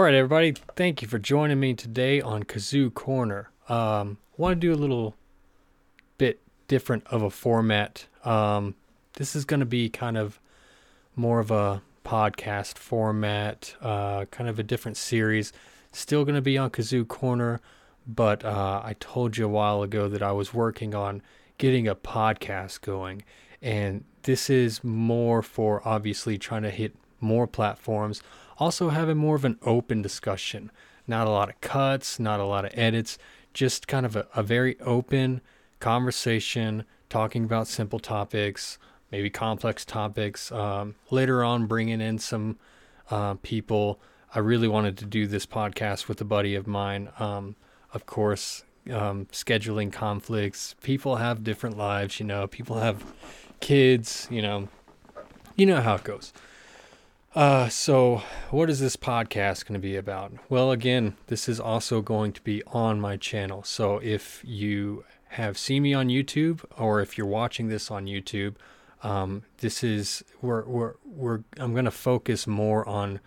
All right, everybody. Thank you for joining me today on Kazoo Corner. Um, want to do a little bit different of a format. Um, this is going to be kind of more of a podcast format, uh, kind of a different series. Still going to be on Kazoo Corner, but uh, I told you a while ago that I was working on getting a podcast going, and this is more for obviously trying to hit more platforms also, having more of an open discussion, not a lot of cuts, not a lot of edits, just kind of a, a very open conversation, talking about simple topics, maybe complex topics. Um, later on, bringing in some uh, people. I really wanted to do this podcast with a buddy of mine. Um, of course, um, scheduling conflicts. People have different lives, you know. People have kids, you know. You know how it goes. Uh, so what is this podcast going to be about? Well, again, this is also going to be on my channel. So if you have seen me on YouTube or if you're watching this on YouTube, um, this is we're we're we're I'm going to focus more on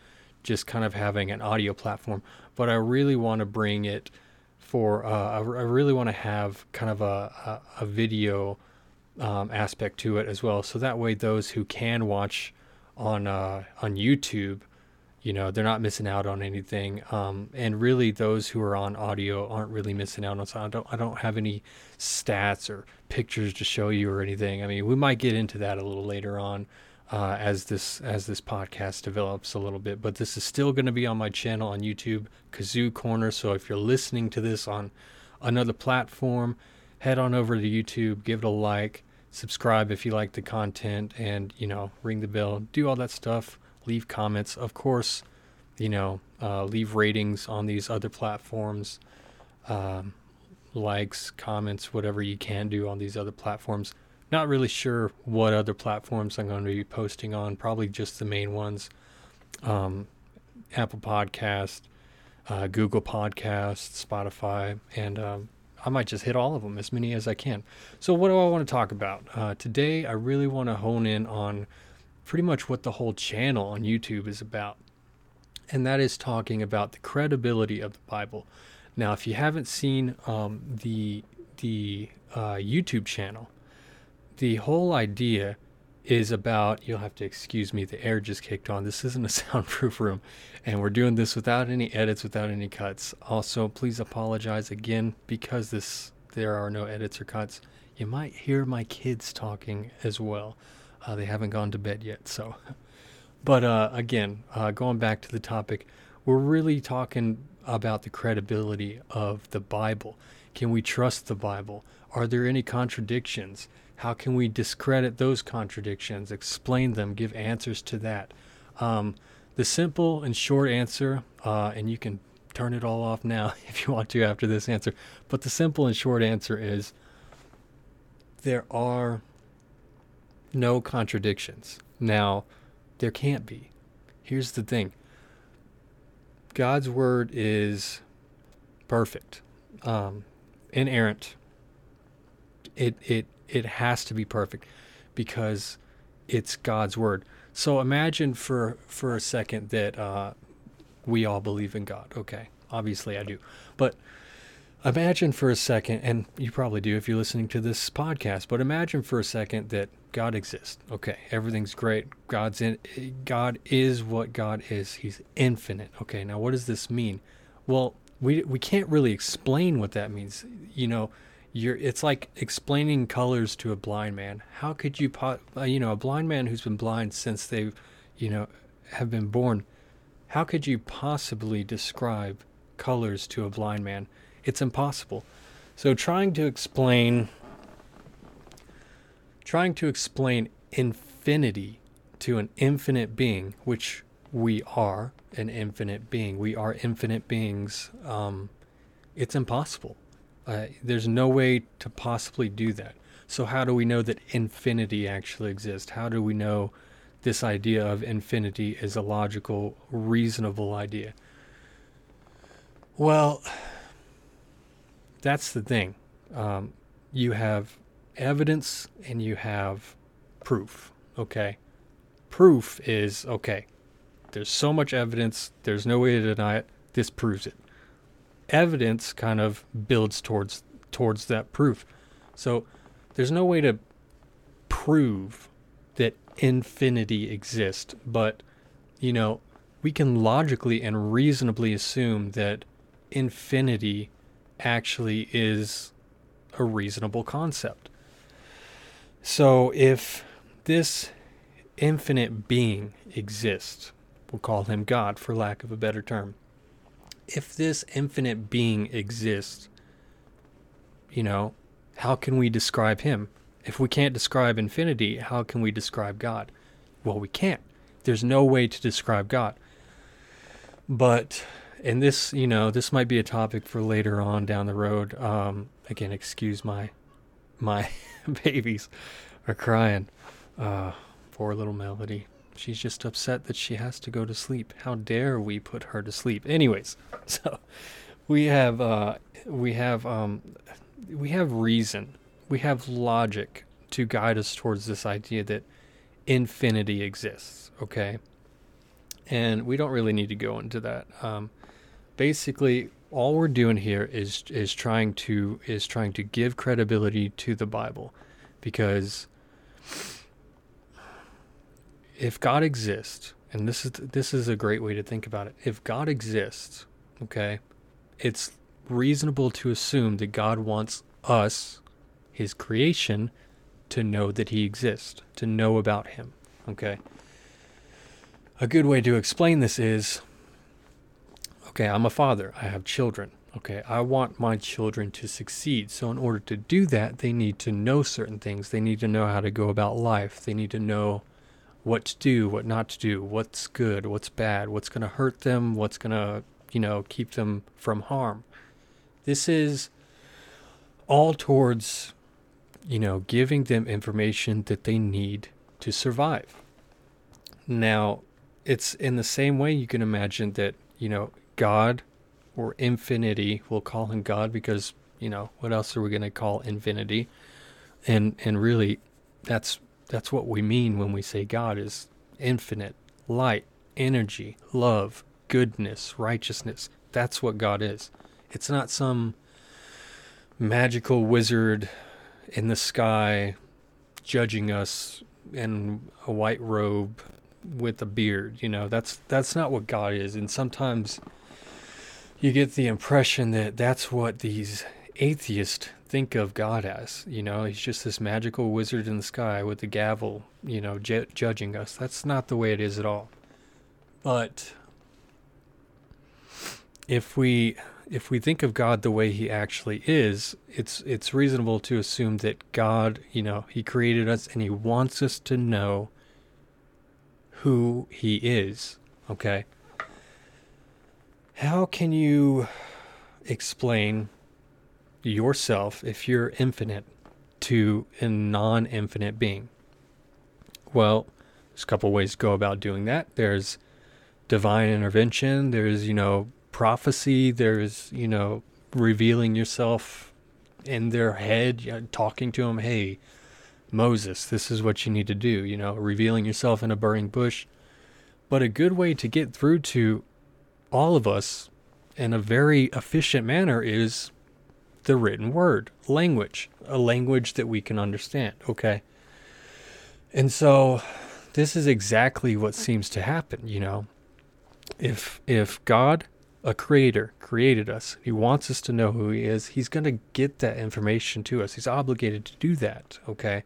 just kind of having an audio platform, but I really want to bring it for uh, I, really want to have kind of a a, a video um, aspect to it as well, so that way those who can watch on uh, on YouTube, you know, they're not missing out on anything. Um, and really, those who are on audio aren't really missing out on. So I don't I don't have any stats or pictures to show you or anything. I mean, we might get into that a little later on. Uh, as this as this podcast develops a little bit. But this is still going to be on my channel on YouTube, Kazoo Corner. So if you're listening to this on another platform, head on over to YouTube, give it a like, subscribe if you like the content and you know ring the bell do all that stuff leave comments. Of course you know uh, leave ratings on these other platforms um, likes comments whatever you can do on these other platforms. Not really sure what other platforms i'm going to be posting on probably just the main ones um, apple podcast uh, google podcast spotify and um, I might just hit all of them, as many as I can. So, what do I want to talk about? Uh, today, I really want to hone in on pretty much what the whole channel on YouTube is about, and that is talking about the credibility of the Bible. Now, if you haven't seen um, the the uh, YouTube channel, the whole idea is about you'll have to excuse me the air just kicked on. This isn't a soundproof room and we're doing this without any edits without any cuts. Also please apologize again because this there are no edits or cuts. You might hear my kids talking as well. Uh, they haven't gone to bed yet so. But uh, again uh, going back to the topic we're really talking about the credibility of the bible. Can we trust the bible? Are there any contradictions how can we discredit those contradictions, explain them, give answers to that? Um, the simple and short answer, uh, and you can turn it all off now if you want to after this answer, but the simple and short answer is there are no contradictions. Now, there can't be. Here's the thing God's word is perfect, um, inerrant. It, it it has to be perfect because it's God's word. So imagine for for a second that uh, we all believe in God. Okay, obviously I do, but imagine for a second, and you probably do if you're listening to this podcast. But imagine for a second that God exists. Okay, everything's great. God's in. God is what God is. He's infinite. Okay, now what does this mean? Well, we we can't really explain what that means. You know you're it's like explaining colors to a blind man. How could you po- uh, you know a blind man who's been blind since they you know have been born how could you possibly describe colors to a blind man? It's impossible. So trying to explain trying to explain infinity to an infinite being which we are an infinite being we are infinite beings um, it's impossible uh, there's no way to possibly do that. So, how do we know that infinity actually exists? How do we know this idea of infinity is a logical, reasonable idea? Well, that's the thing. Um, you have evidence and you have proof. Okay. Proof is okay. There's so much evidence. There's no way to deny it. This proves it. Evidence kind of builds towards towards that proof. So there's no way to prove that infinity exists, but you know, we can logically and reasonably assume that infinity actually is a reasonable concept. So if this infinite being exists, we'll call him God for lack of a better term. If this infinite being exists, you know, how can we describe him? If we can't describe infinity, how can we describe God? Well, we can't. There's no way to describe God. But, and this, you know, this might be a topic for later on down the road. Um, again, excuse my, my babies are crying. Uh, poor little Melody. She's just upset that she has to go to sleep. How dare we put her to sleep? Anyways, so we have, uh, we have, um, we have reason, we have logic to guide us towards this idea that infinity exists. Okay, and we don't really need to go into that. Um, basically, all we're doing here is is trying to is trying to give credibility to the Bible, because if God exists, and this is this is a great way to think about it. If God exists, okay, it's reasonable to assume that God wants us, his creation, to know that he exists, to know about him. Okay. A good way to explain this is okay, I'm a father, I have children. Okay, I want my children to succeed. So, in order to do that, they need to know certain things. They need to know how to go about life. They need to know what to do, what not to do, what's good, what's bad, what's going to hurt them, what's going to, you know, keep them from harm. This is all towards, you know, giving them information that they need to survive. Now, it's in the same way you can imagine that, you know, God or infinity, we'll call him God because, you know, what else are we going to call infinity? And and really that's that's what we mean when we say God is infinite, light, energy, love, goodness, righteousness. That's what God is. It's not some magical wizard in the sky judging us in a white robe with a beard you know that's that's not what god is and sometimes you get the impression that that's what these atheists think of god as you know? He's just this magical wizard in the sky with a gavel you know ju- judging us. That's not the way it is at all. But if we if we think of God the way he actually is, it's it's reasonable to assume that God, you know, he created us and he wants us to know who he is, okay? How can you explain yourself if you're infinite to a non-infinite being? Well, there's a couple ways to go about doing that. There's divine intervention, there's, you know, prophecy, there's, you know, revealing yourself in their head, you know, talking to them, hey, Moses, this is what you need to do, you know, revealing yourself in a burning bush. But a good way to get through to all of us in a very efficient manner is the written word, language, a language that we can understand, okay? And so this is exactly what seems to happen, you know. If if God a creator created us. He wants us to know who he is. He's going to get that information to us. He's obligated to do that, okay?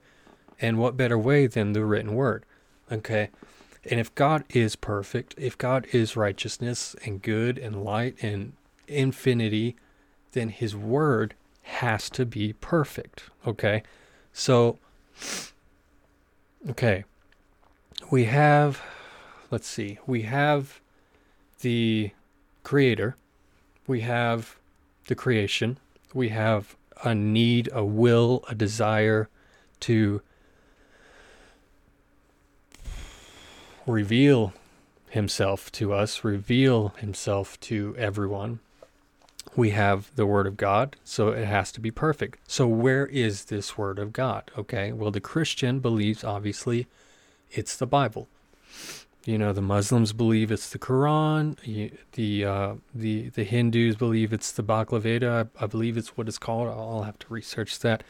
And what better way than the written word, okay? And if God is perfect, if God is righteousness and good and light and infinity, then his word has to be perfect, okay? So, okay, we have, let's see, we have the creator, we have the creation, we have a need, a will, a desire to reveal himself to us, reveal himself to everyone. We have the Word of God, so it has to be perfect. So, where is this Word of God? Okay, well, the Christian believes obviously it's the Bible. you know, the Muslims believe it's the Quran. The uh, the the Hindus believe it's the Bhagavad Gita. I, I believe it's what it's called. I'll have to research that.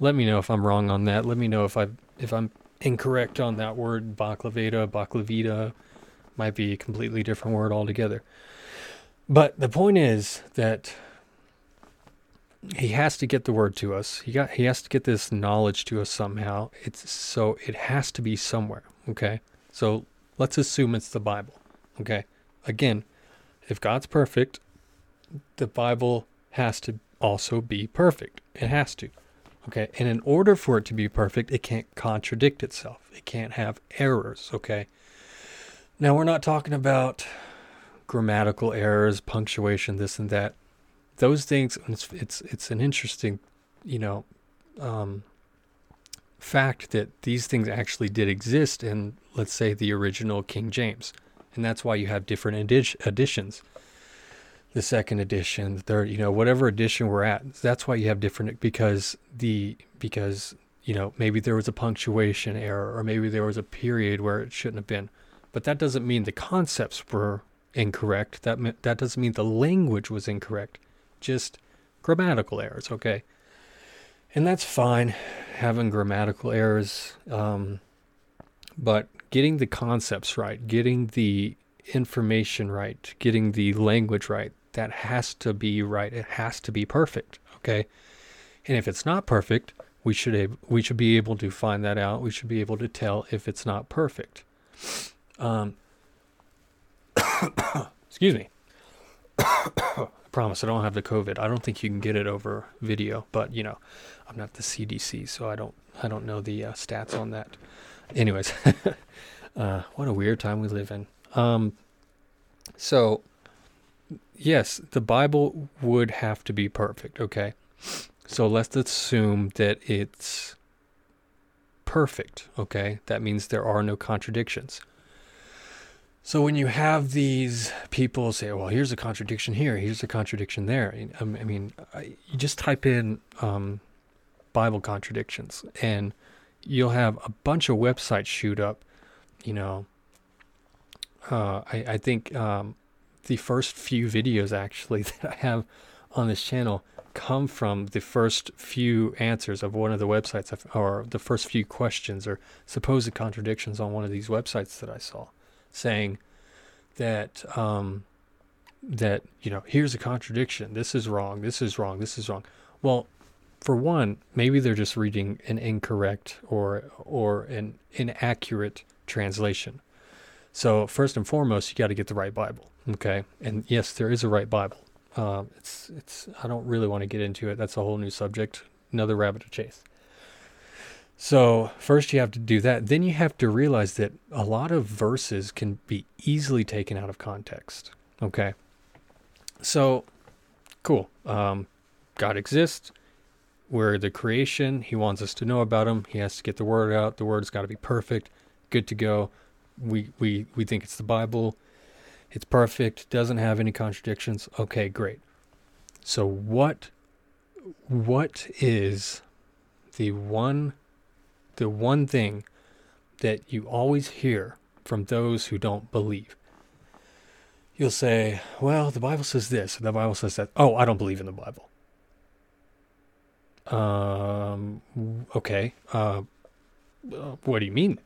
Let me know if I'm wrong on that. Let me know if I if I'm incorrect on that word Bhagavad Gita, might be a completely different word altogether. But the point is that he has to get the word to us. He got he has to get this knowledge to us somehow. It's so it has to be somewhere. Okay. So let's assume it's the Bible. Okay. Again, if God's perfect, the Bible has to also be perfect. It has to. Okay. And in order for it to be perfect, it can't contradict itself. It can't have errors. Okay. Now we're not talking about grammatical errors, punctuation, this and that those things it's it's, it's an interesting you know um, fact that these things actually did exist in let's say the original King James and that's why you have different editions. The second edition the third you know whatever edition we're at that's why you have different because the because you know maybe there was a punctuation error or maybe there was a period where it shouldn't have been but that doesn't mean the concepts were incorrect that that doesn't mean the language was incorrect just grammatical errors, okay? And that's fine, having grammatical errors. Um, but getting the concepts right, getting the information right, getting the language right, that has to be right. It has to be perfect, okay? And if it's not perfect, we should we should be able to find that out. We should be able to tell if it's not perfect. Um, excuse me I promise I don't have the COVID. I don't think you can get it over video, but you know, I'm not the CDC, so I don't I don't know the uh, stats on that. Anyways, uh, what a weird time we live in. Um, so yes, the Bible would have to be perfect. Okay, so let's assume that it's perfect. Okay, that means there are no contradictions. So when you have these people say, "Well, here's a contradiction here, here's a contradiction there," I mean, you just type in um, Bible contradictions, and you'll have a bunch of websites shoot up. You know, uh, I, I, think um, the first few videos actually that I have on this channel come from the first few answers of one of the websites, or the first few questions or supposed contradictions on one of these websites that I saw saying that um, that you know here's a contradiction. This is wrong. This is wrong. This is wrong. Well, for one, maybe they're just reading an incorrect or or an inaccurate translation. So first and foremost, you got to get the right Bible. Okay, and yes, there is a right Bible. Uh, it's it's. I don't really want to get into it. That's a whole new subject. Another rabbit to chase. So, first you have to do that. Then you have to realize that a lot of verses can be easily taken out of context. Okay. So, cool. Um, God exists. We're the creation. He wants us to know about him. He has to get the word out. The word's got to be perfect, good to go. We, we, we think it's the Bible. It's perfect, doesn't have any contradictions. Okay, great. So, what, what is the one the one thing that you always hear from those who don't believe. You'll say, well, the Bible says this, the Bible says that. Oh, I don't believe in the Bible. Um, okay. Uh, what do you mean?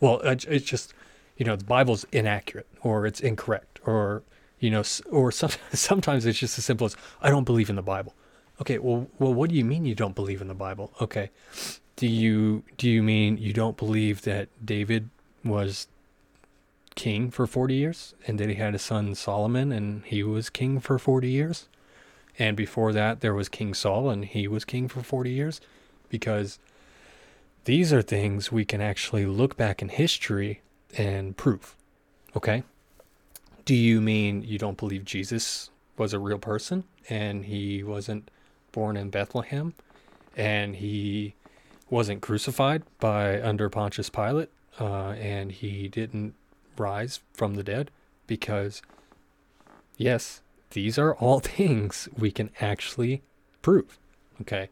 Well, it's just, you know, the Bible's inaccurate or it's incorrect or, you know, or some, sometimes it's just as simple as, I don't believe in the Bible. Okay, well, well, what do you mean you don't believe in the Bible? Okay, do you do you mean you don't believe that David was king for 40 years and that he had a son Solomon and he was king for 40 years? And before that there was King Saul and he was king for 40 years because these are things we can actually look back in history and prove. Okay? Do you mean you don't believe Jesus was a real person and he wasn't born in Bethlehem and he wasn't crucified by under Pontius Pilate, uh, and he didn't rise from the dead because, yes, these are all things we can actually prove. Okay.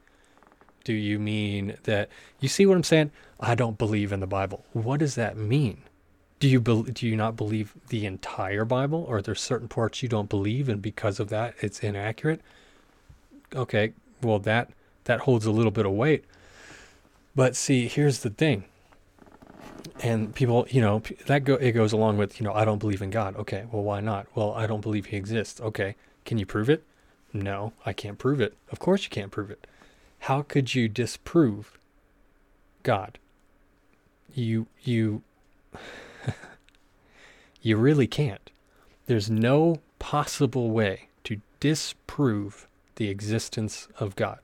Do you mean that you see what I'm saying? I don't believe in the Bible. What does that mean? Do you bel do you not believe the entire Bible, or are there certain parts you don't believe, and because of that, it's inaccurate? Okay, well that that holds a little bit of weight. But see, here's the thing. And people, you know, that go it goes along with, you know, I don't believe in God. Okay, well why not? Well, I don't believe he exists. Okay, can you prove it? No, I can't prove it. Of course you can't prove it. How could you disprove God? You you you really can't. There's no possible way to disprove the existence of God.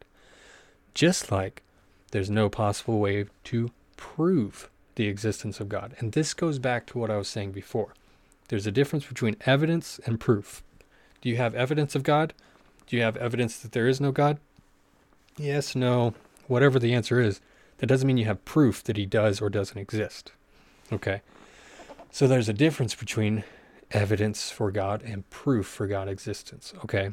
Just like there's no possible way to prove the existence of God. And this goes back to what I was saying before. There's a difference between evidence and proof. Do you have evidence of God? Do you have evidence that there is no God? Yes, no, whatever the answer is. That doesn't mean you have proof that he does or doesn't exist. Okay? So there's a difference between evidence for God and proof for God existence. Okay?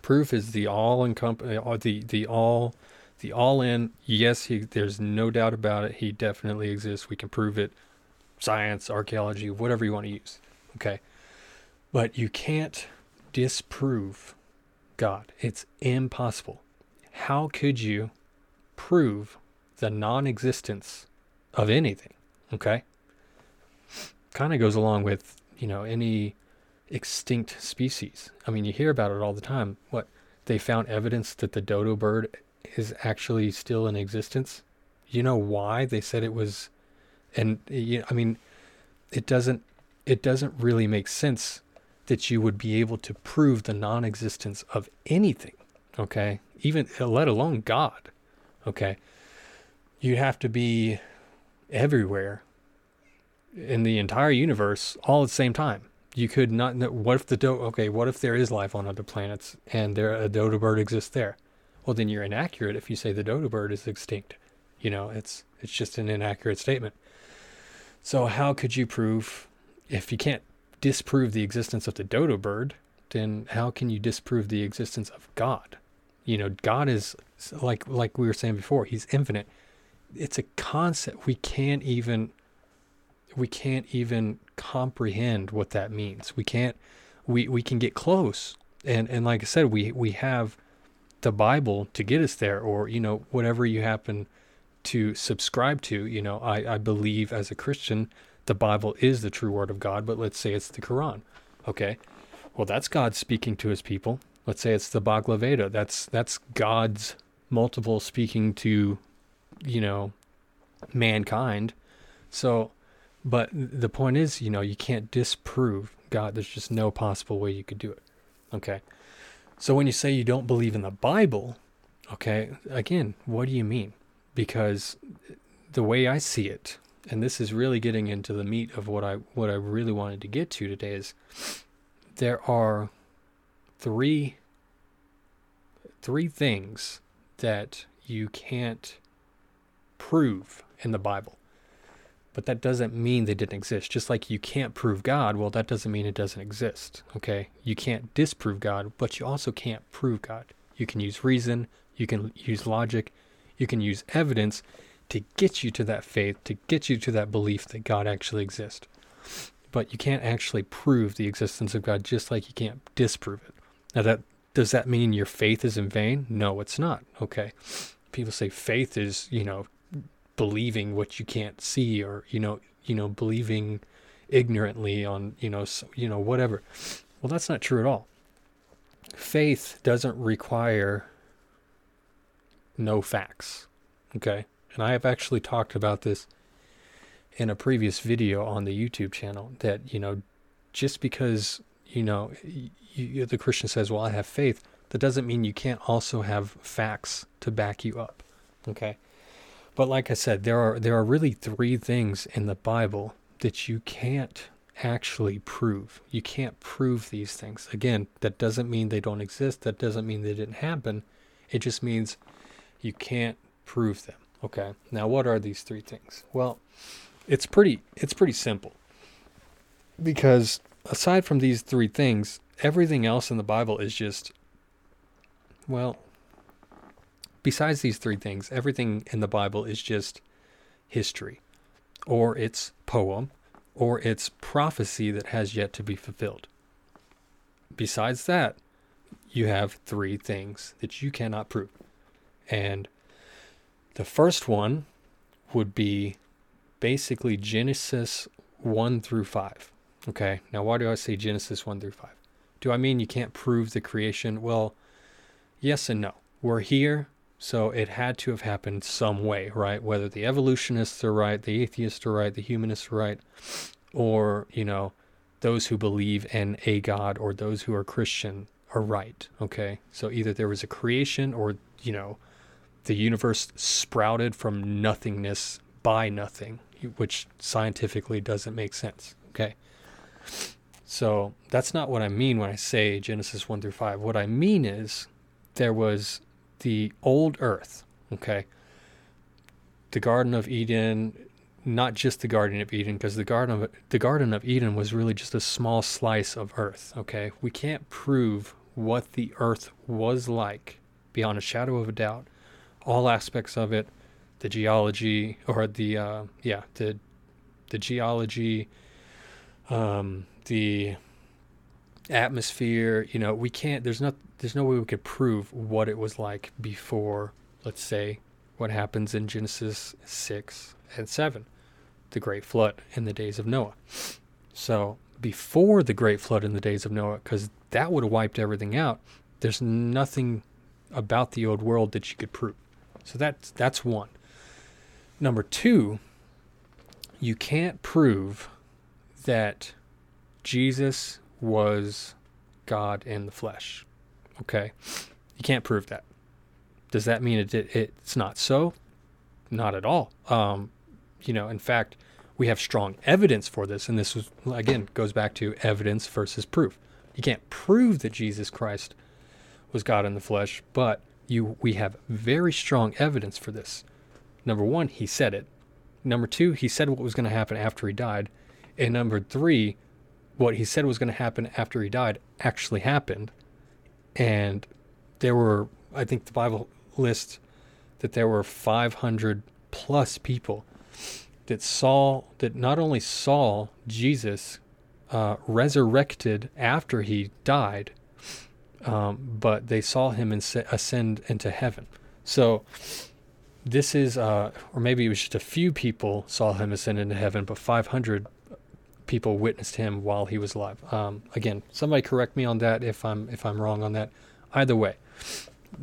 Proof is the all encompass uh, the the all the all in. Yes he there's no doubt about it. He definitely exists. We can prove it. Science archaeology whatever you want to use okay? But you can't disprove God. It's impossible. How could you prove the non-existence of anything okay? Kind of goes along with you know any extinct species. I mean, you hear about it all the time. What they found evidence that the dodo bird is actually still in existence. You know why they said it was, and you, I mean, it doesn't it doesn't really make sense that you would be able to prove the non-existence of anything. Okay, even let alone God. Okay, you'd have to be everywhere in the entire universe all at the same time you could not know what if the do okay what if there is life on other planets and there a dodo bird exists there? Well then you're inaccurate if you say the dodo bird is extinct. You know it's it's just an inaccurate statement. So how could you prove if you can't disprove the existence of the dodo bird then how can you disprove the existence of god? You know god is like like we were saying before he's infinite. It's a concept we can't even we can't even comprehend what that means. We can't we we can get close. And and like I said, we we have the Bible to get us there or you know whatever you happen to subscribe to, you know, I I believe as a Christian the Bible is the true word of God, but let's say it's the Quran. Okay? Well, that's God speaking to his people. Let's say it's the Bhagavad Gita. That's that's God's multiple speaking to you know mankind. So but the point is, you know, you can't disprove God. There's just no possible way you could do it. Okay. So when you say you don't believe in the Bible, okay, again, what do you mean? Because the way I see it, and this is really getting into the meat of what I what I really wanted to get to today is there are three three things that you can't prove in the Bible but that doesn't mean they didn't exist. Just like you can't prove God, well, that doesn't mean it doesn't exist. Okay? You can't disprove God, but you also can't prove God. You can use reason, you can use logic, you can use evidence to get you to that faith, to get you to that belief that God actually exists. But you can't actually prove the existence of God just like you can't disprove it. Now that does that mean your faith is in vain? No, it's not. Okay. People say faith is, you know, believing what you can't see or you know you know believing ignorantly on you know so, you know whatever. Well that's not true at all. Faith doesn't require no facts okay? And i have actually talked about this in a previous video on the youtube channel that you know just because you know you, the christian says well i have faith that doesn't mean you can't also have facts to back you up okay but like I said, there are there are really three things in the Bible that you can't actually prove. You can't prove these things. Again, that doesn't mean they don't exist. That doesn't mean they didn't happen. It just means you can't prove them. Okay. Now what are these three things? Well, it's pretty it's pretty simple. Because aside from these three things, everything else in the Bible is just well, besides these three things, everything in the Bible is just history, or it's poem, or it's prophecy that has yet to be fulfilled. Besides that, you have three things that you cannot prove. And the first one would be basically Genesis 1 through 5. Okay, now why do I say Genesis 1 through 5? Do I mean you can't prove the creation? Well, yes and no. We're here, so it had to have happened some way, right? Whether the evolutionists are right, the atheists are right, the humanists are right, or, you know, those who believe in a God or those who are Christian are right. Okay. So either there was a creation or, you know, the universe sprouted from nothingness by nothing, which scientifically doesn't make sense. Okay. So that's not what I mean when I say Genesis 1 through 5. What I mean is there was the old earth. Okay. The Garden of Eden not just the Garden of Eden, because the Garden of the Garden of Eden was really just a small slice of Earth. Okay, we can't prove what the Earth was like beyond a shadow of a doubt. All aspects of it, the geology or the uh, yeah the the geology, um, the atmosphere. You know, we can't. There's not. There's no way we could prove what it was like before. Let's say what happens in Genesis six and seven the great flood in the days of Noah. So before the great flood in the days of Noah, because that would have wiped everything out, there's nothing about the old world that you could prove. So that's that's one. Number two, you can't prove that Jesus was God in the flesh. Okay, you can't prove that. Does that mean it, it it's not so? Not at all. Um, you know, in fact, we have strong evidence for this. And this was, again, goes back to evidence versus proof. You can't prove that Jesus Christ was God in the flesh, but you, we have very strong evidence for this. Number one, he said it. Number two, he said what was going to happen after he died. And number three, what he said was going to happen after he died actually happened. And there were, I think the Bible lists that there were 500 plus people that saw that not only saw Jesus uh, resurrected after he died, um, but they saw him ascend into heaven. So this is, uh, or maybe it was just a few people saw him ascend into heaven, but 500 people witnessed him while he was alive. Um, again, somebody correct me on that if I'm if I'm wrong on that. Either way,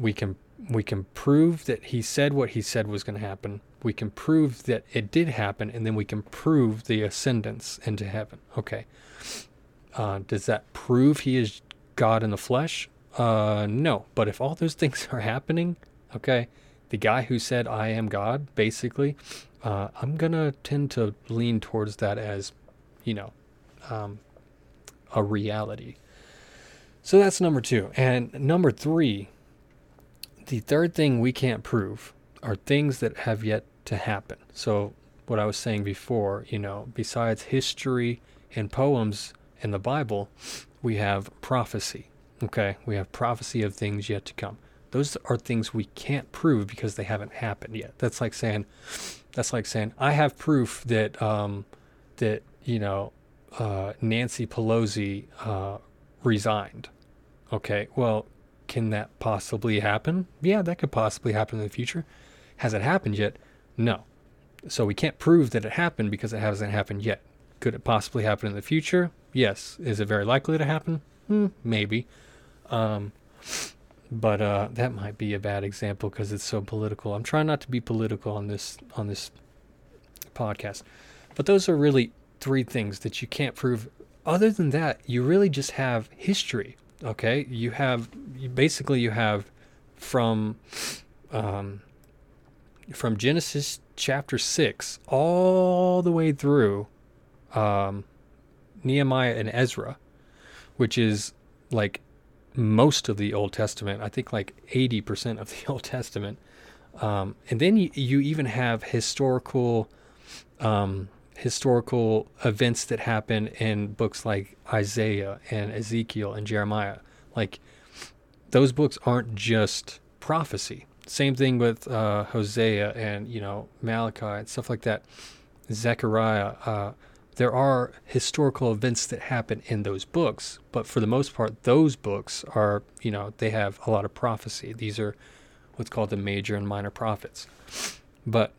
we can we can prove that he said what he said was going to happen we can prove that it did happen, and then we can prove the ascendance into heaven. Okay. Uh, does that prove he is God in the flesh? Uh, no. But if all those things are happening, okay, the guy who said, I am God, basically, uh, I'm to tend to lean towards that as, you know, um, a reality. So that's number two. And number three, the third thing we can't prove are things that have yet to happen. So, what I was saying before, you know, besides history and poems in the Bible, we have prophecy. Okay, we have prophecy of things yet to come. Those are things we can't prove because they haven't happened yet. That's like saying, that's like saying, I have proof that um, that you know uh, Nancy Pelosi uh, resigned. Okay, well, can that possibly happen? Yeah, that could possibly happen in the future. Has it happened yet? No. So we can't prove that it happened because it hasn't happened yet. Could it possibly happen in the future? Yes. Is it very likely to happen? Hmm, maybe. Um, but uh, that might be a bad example because it's so political. I'm trying not to be political on this on this podcast. But those are really three things that you can't prove. Other than that, you really just have history. Okay, you have you basically you have from um, from Genesis chapter 6 all the way through um, Nehemiah and Ezra, which is like most of the Old Testament. I think like 80% of the Old Testament. Um, and then you, you, even have historical um, historical events that happen in books like Isaiah and Ezekiel and Jeremiah. Like those books aren't just prophecy. Same thing with uh, Hosea and you know Malachi and stuff like that. Zechariah. Uh, there are historical events that happen in those books, but for the most part, those books are, you know, they have a lot of prophecy. These are what's called the major and minor prophets. But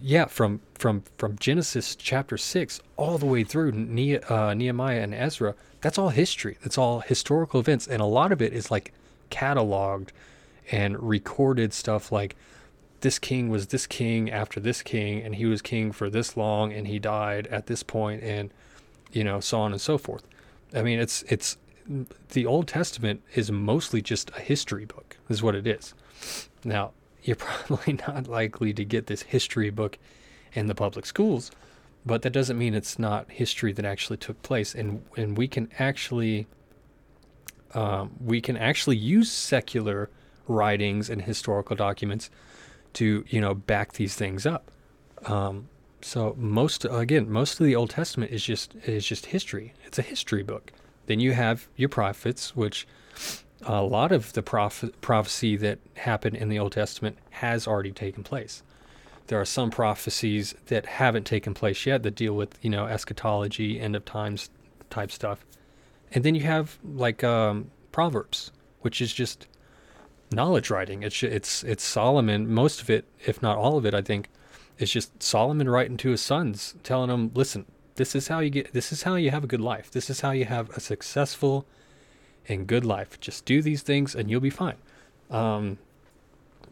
yeah, from from from Genesis chapter six all the way through ne- uh, Nehemiah and Ezra, that's all history. That's all historical events, and a lot of it is like cataloged and recorded stuff like this king was this king after this king and he was king for this long and he died at this point and you know so on and so forth. I mean it's it's the old testament is mostly just a history book is what it is. Now you're probably not likely to get this history book in the public schools but that doesn't mean it's not history that actually took place and and we can actually um, we can actually use secular writings and historical documents to you know back these things up. Um, so most again, most of the Old Testament is just is just history. It's a history book. Then you have your prophets, which a lot of the proph- prophecy that happened in the Old Testament has already taken place. There are some prophecies that haven't taken place yet that deal with you know eschatology, end of times type stuff. And then you have like um, Proverbs, which is just knowledge writing. It's it's it's Solomon. Most of it, if not all of it, I think, is just Solomon writing to his sons, telling them, "Listen, this is how you get. This is how you have a good life. This is how you have a successful and good life. Just do these things, and you'll be fine." Um,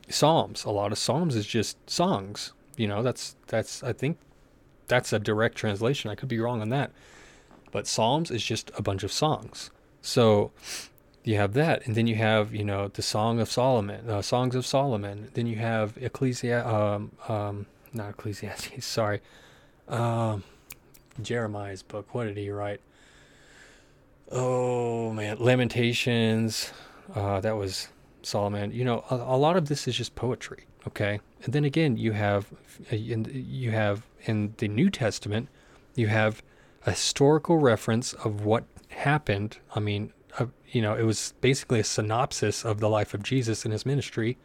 Psalms. A lot of Psalms is just songs. You know, that's that's I think that's a direct translation. I could be wrong on that, but Psalms is just a bunch of songs. So you have that, and then you have you know the Song of Solomon, uh, Songs of Solomon. Then you have Ecclesiastes, um, um, not Ecclesiastes, sorry, um, Jeremiah's book. What did he write? Oh man, Lamentations. Uh, that was Solomon. You know, a, a, lot of this is just poetry. Okay, and then again, you have uh, in, you have in the New Testament, you have a historical reference of what happened. I mean, a, you know, it was basically a synopsis of the life of Jesus and his ministry.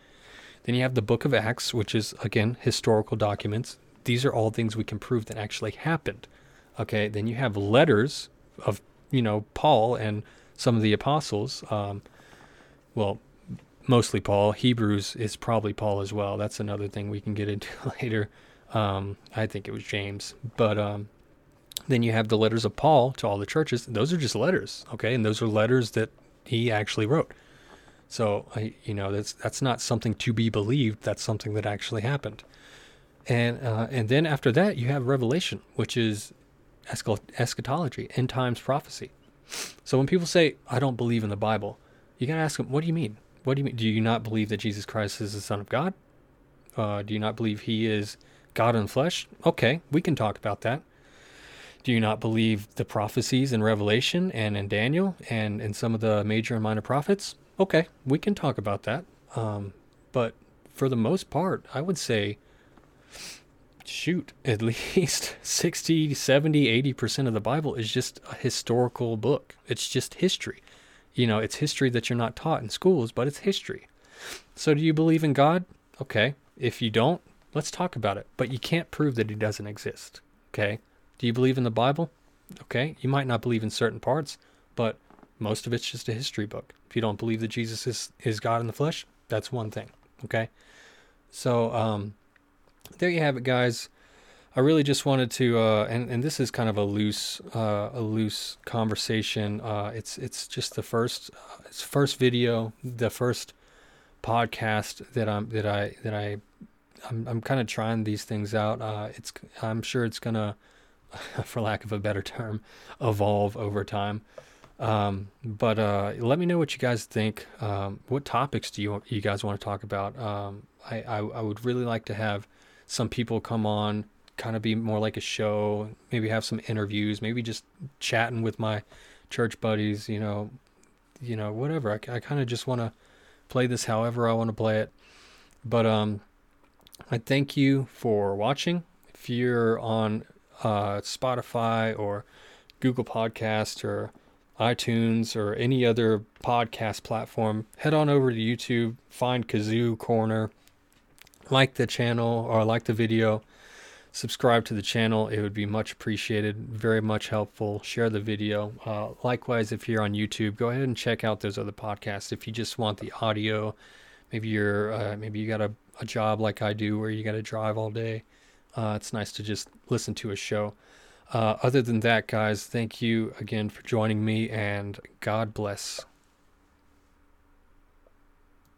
Then you have the book of Acts, which is, again, historical documents. These are all things we can prove that actually happened. Okay. Then you have letters of, you know, Paul and some of the apostles. Um, well, mostly Paul. Hebrews is probably Paul as well. That's another thing we can get into later. Um, I think it was James. But, um, then you have the letters of Paul to all the churches. Those are just letters, okay? And those are letters that he actually wrote. So, I, you know, that's that's not something to be believed. That's something that actually happened. And uh, and then after that, you have Revelation, which is eschatology, end times prophecy. So when people say, "I don't believe in the Bible," you gotta ask them, "What do you mean? What do you mean? Do you not believe that Jesus Christ is the Son of God? Uh, do you not believe He is God in flesh?" Okay, we can talk about that. Do you not believe the prophecies in Revelation and in Daniel and in some of the major and minor prophets? Okay, we can talk about that. Um, but for the most part, I would say, shoot, at least 60, 70, 80% of the Bible is just a historical book. It's just history. You know, it's history that you're not taught in schools, but it's history. So do you believe in God? Okay. If you don't, let's talk about it. But you can't prove that he doesn't exist. Okay. Do you believe in the Bible? Okay, you might not believe in certain parts, but most of it's just a history book. If you don't believe that Jesus is, is God in the flesh, that's one thing. Okay, so um, there you have it, guys. I really just wanted to, uh, and and this is kind of a loose uh, a loose conversation. Uh, it's it's just the first uh, it's first video, the first podcast that I'm that I that I I'm I'm kind of trying these things out. Uh, it's I'm sure it's gonna for lack of a better term, evolve over time. Um, but uh, let me know what you guys think. Um, what topics do you you guys want to talk about? Um, I, I, I would really like to have some people come on, kind of be more like a show. Maybe have some interviews. Maybe just chatting with my church buddies. You know, you know whatever. I, I kind of just want to play this however I want to play it. But um, I thank you for watching. If you're on uh, Spotify or Google Podcast or iTunes or any other podcast platform, head on over to YouTube, find Kazoo Corner, like the channel or like the video. subscribe to the channel. It would be much appreciated, very much helpful. Share the video. Uh, likewise, if you're on YouTube, go ahead and check out those other podcasts. If you just want the audio, maybe you're uh, maybe you got a, a job like I do where you got to drive all day. Uh, it's nice to just listen to a show. Uh, other than that, guys, thank you again for joining me, and God bless.